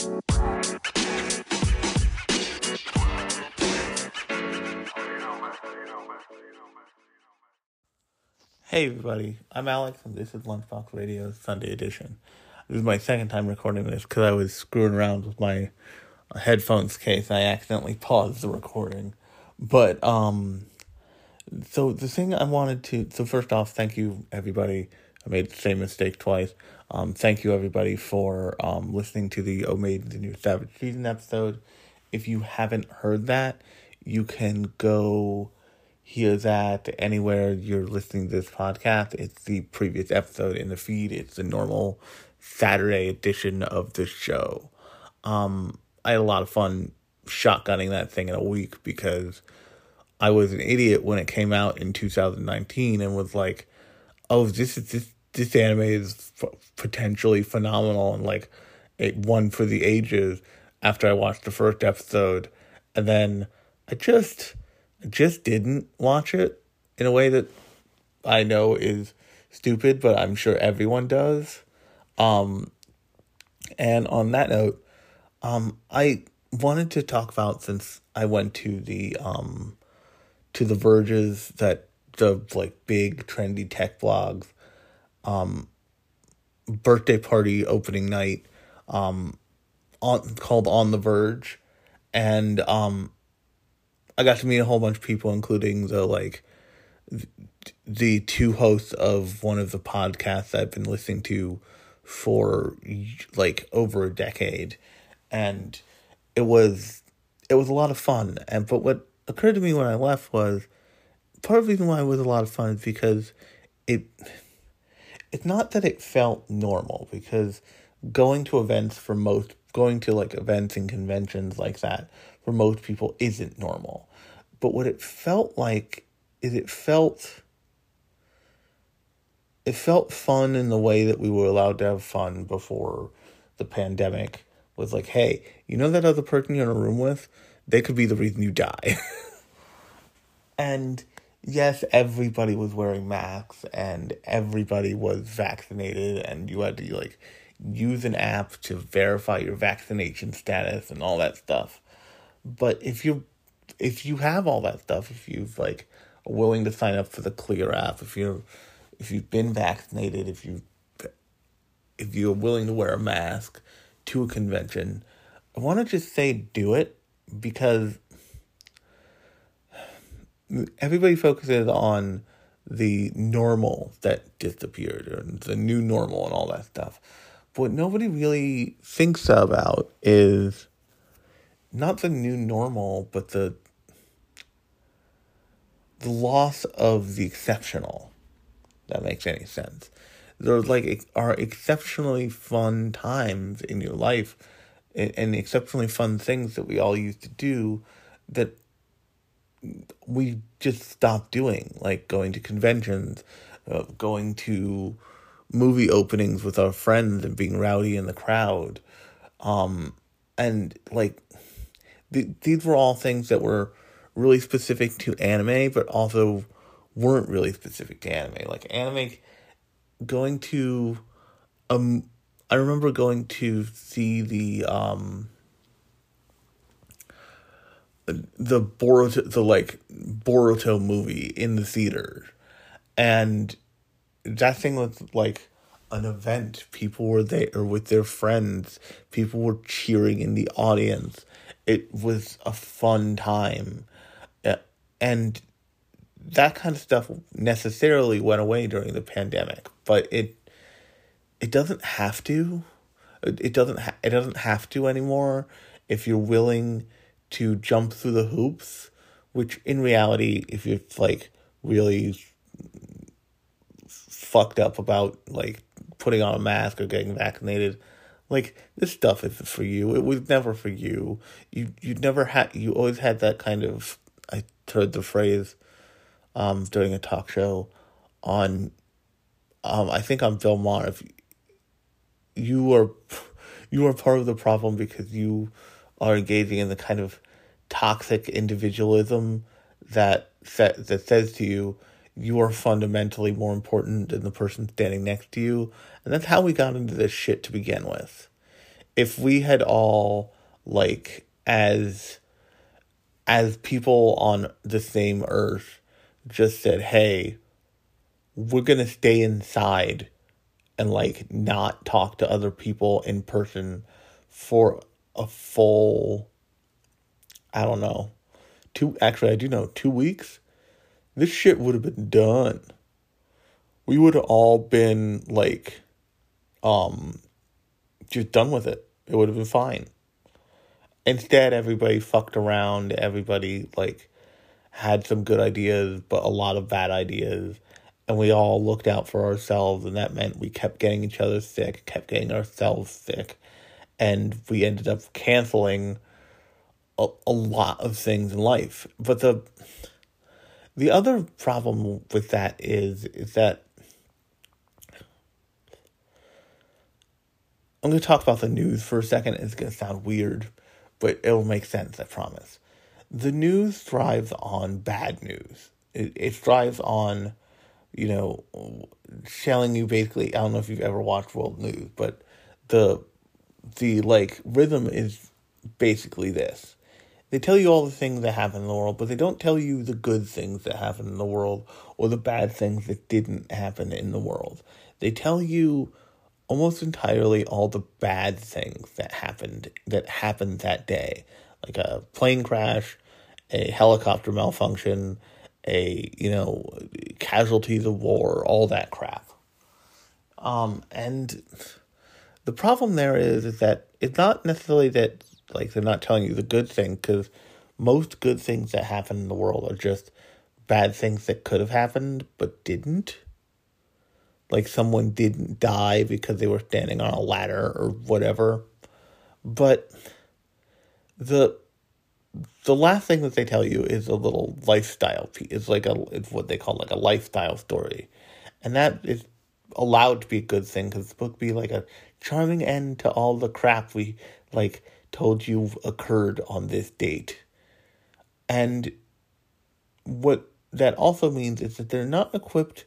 Hey everybody, I'm Alex and this is Lunchbox Radio Sunday edition. This is my second time recording this because I was screwing around with my headphones case. I accidentally paused the recording. But, um, so the thing I wanted to, so first off, thank you everybody. I made the same mistake twice. Um, thank you everybody for, um, listening to the Oh Made the New Savage Season episode. If you haven't heard that, you can go hear that anywhere you're listening to this podcast. It's the previous episode in the feed. It's the normal Saturday edition of the show. Um, I had a lot of fun shotgunning that thing in a week because I was an idiot when it came out in 2019 and was like, "Oh, this is this this anime is f- potentially phenomenal and like it one for the ages." After I watched the first episode, and then I just I just didn't watch it in a way that I know is stupid, but I'm sure everyone does. Um, and on that note, um, I wanted to talk about since I went to the um, to the Verges that the like big trendy tech blogs, um, birthday party opening night, um, on called On the Verge, and um, I got to meet a whole bunch of people, including the like the two hosts of one of the podcasts I've been listening to for like over a decade, and it was it was a lot of fun. And but what occurred to me when I left was part of the reason why it was a lot of fun is because it it's not that it felt normal because going to events for most going to like events and conventions like that for most people isn't normal but what it felt like is it felt it felt fun in the way that we were allowed to have fun before the pandemic was like, hey, you know that other person you're in a room with? They could be the reason you die. and yes, everybody was wearing masks and everybody was vaccinated and you had to like use an app to verify your vaccination status and all that stuff. But if you if you have all that stuff, if you've like willing to sign up for the Clear app, if you're if you've been vaccinated, if you if you're willing to wear a mask to a convention, I want to just say do it because everybody focuses on the normal that disappeared or the new normal and all that stuff. But what nobody really thinks about is not the new normal, but the the loss of the exceptional. That makes any sense. There's like are exceptionally fun times in your life and, and exceptionally fun things that we all used to do that we just stopped doing, like going to conventions, uh, going to movie openings with our friends and being rowdy in the crowd. Um, and like th- these were all things that were really specific to anime, but also weren't really specific to anime. Like anime, going to, um, I remember going to see the um, the Boruto, the like Boruto movie in the theater, and that thing was like an event. People were there with their friends. People were cheering in the audience. It was a fun time uh, and that kind of stuff necessarily went away during the pandemic but it it doesn't have to it doesn't ha- it doesn't have to anymore if you're willing to jump through the hoops which in reality if you're like really fucked up about like putting on a mask or getting vaccinated like this stuff isn't for you it was never for you you you never had you always had that kind of I heard the phrase um, during a talk show on, um, I think on Bill Maher. If you are, you are part of the problem because you are engaging in the kind of toxic individualism that that, that says to you you are fundamentally more important than the person standing next to you. And that's how we got into this shit to begin with. If we had all like as as people on the same earth just said, "Hey, we're going to stay inside and like not talk to other people in person for a full I don't know. Two actually I do know 2 weeks. This shit would have been done. We would have all been like um just done with it. It would have been fine. Instead, everybody fucked around. Everybody like had some good ideas, but a lot of bad ideas. And we all looked out for ourselves, and that meant we kept getting each other sick, kept getting ourselves sick, and we ended up canceling a, a lot of things in life. But the the other problem with that is is that I'm going to talk about the news for a second. It's going to sound weird, but it'll make sense, I promise. The news thrives on bad news. It, it thrives on, you know, telling you basically, I don't know if you've ever watched world news, but the, the like rhythm is basically this. They tell you all the things that happen in the world, but they don't tell you the good things that happen in the world or the bad things that didn't happen in the world. They tell you almost entirely all the bad things that happened that happened that day like a plane crash a helicopter malfunction a you know casualties of war all that crap um and the problem there is is that it's not necessarily that like they're not telling you the good thing because most good things that happen in the world are just bad things that could have happened but didn't like someone didn't die because they were standing on a ladder or whatever. But the the last thing that they tell you is a little lifestyle piece. It's like a it's what they call like a lifestyle story, and that is allowed to be a good thing because supposed to be like a charming end to all the crap we like told you occurred on this date, and what that also means is that they're not equipped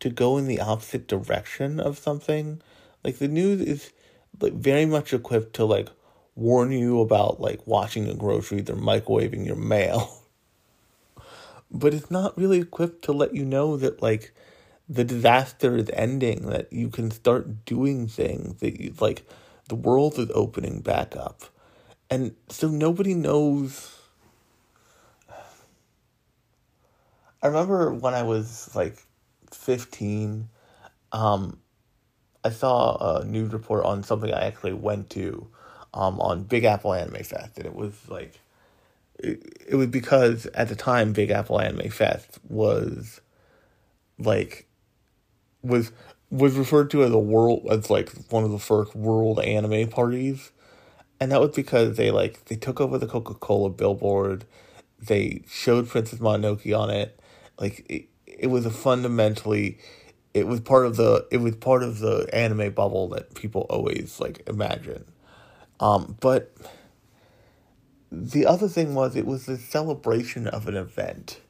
to go in the opposite direction of something. Like the news is like very much equipped to like warn you about like washing groceries or microwaving your mail. but it's not really equipped to let you know that like the disaster is ending, that you can start doing things, that you like the world is opening back up. And so nobody knows I remember when I was like 15, um, I saw a news report on something I actually went to um, on Big Apple Anime Fest. And it was like, it, it was because at the time, Big Apple Anime Fest was like, was was referred to as a world as like one of the first world anime parties. And that was because they like they took over the coca-cola billboard. They showed princess mononoke on it. Like it, it was a fundamentally it was part of the it was part of the anime bubble that people always like imagine. Um, but the other thing was it was the celebration of an event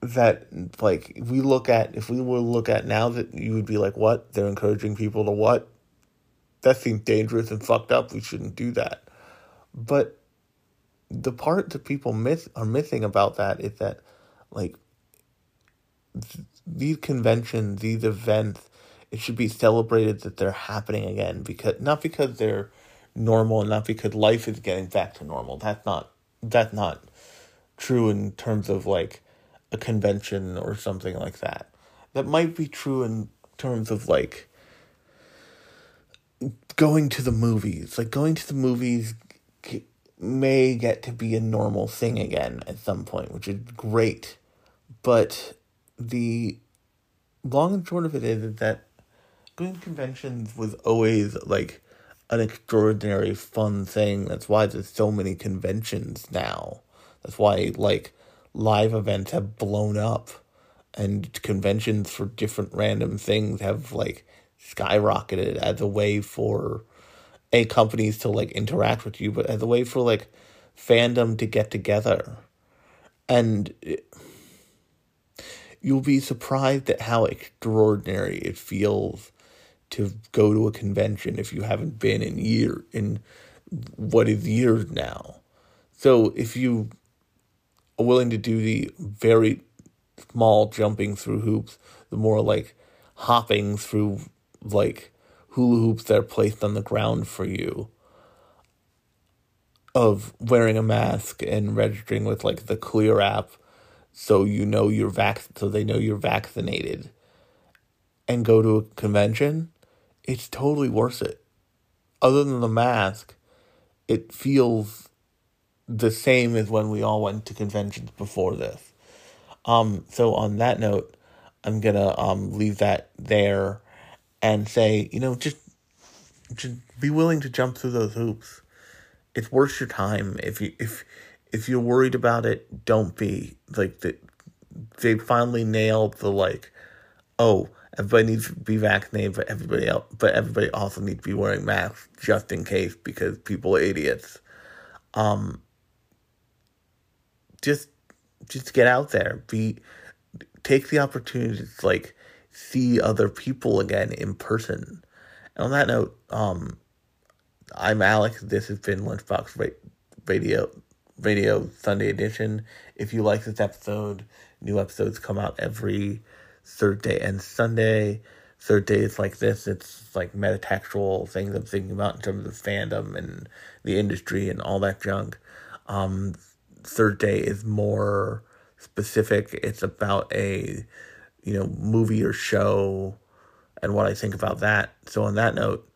that like we look at if we were to look at now that you would be like what? They're encouraging people to what? That seems dangerous and fucked up. We shouldn't do that. But the part that people miss are missing about that is that like these conventions, these events, it should be celebrated that they're happening again because not because they're normal and not because life is getting back to normal. That's not that's not true in terms of like a convention or something like that. That might be true in terms of like going to the movies. Like going to the movies may get to be a normal thing again at some point, which is great. But the long and short of it is that going to conventions was always like an extraordinary fun thing. That's why there's so many conventions now. That's why like live events have blown up and conventions for different random things have like skyrocketed as a way for a companies to like interact with you, but as a way for like fandom to get together. And it, you'll be surprised at how extraordinary it feels to go to a convention if you haven't been in year in what is years now. So if you willing to do the very small jumping through hoops, the more like hopping through like hula hoops that are placed on the ground for you of wearing a mask and registering with like the clear app so you know you're vac so they know you're vaccinated and go to a convention it's totally worth it. Other than the mask it feels the same as when we all went to conventions before this. Um so on that note i'm gonna um leave that there and say you know just just be willing to jump through those hoops. It's worth your time. If you if if you're worried about it don't be. Like the, they finally nailed the like oh everybody needs to be vaccinated but everybody else but everybody also needs to be wearing masks just in case because people are idiots. Um just just get out there be take the opportunity to like see other people again in person and on that note um I'm Alex. This has been Lunchbox Radio, Radio Sunday Edition. If you like this episode, new episodes come out every Thursday and Sunday. Third day is like this. It's like metatextual things I'm thinking about in terms of fandom and the industry and all that junk. Um, third day is more specific. It's about a, you know, movie or show and what I think about that. So on that note,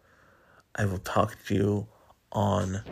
I will talk to you on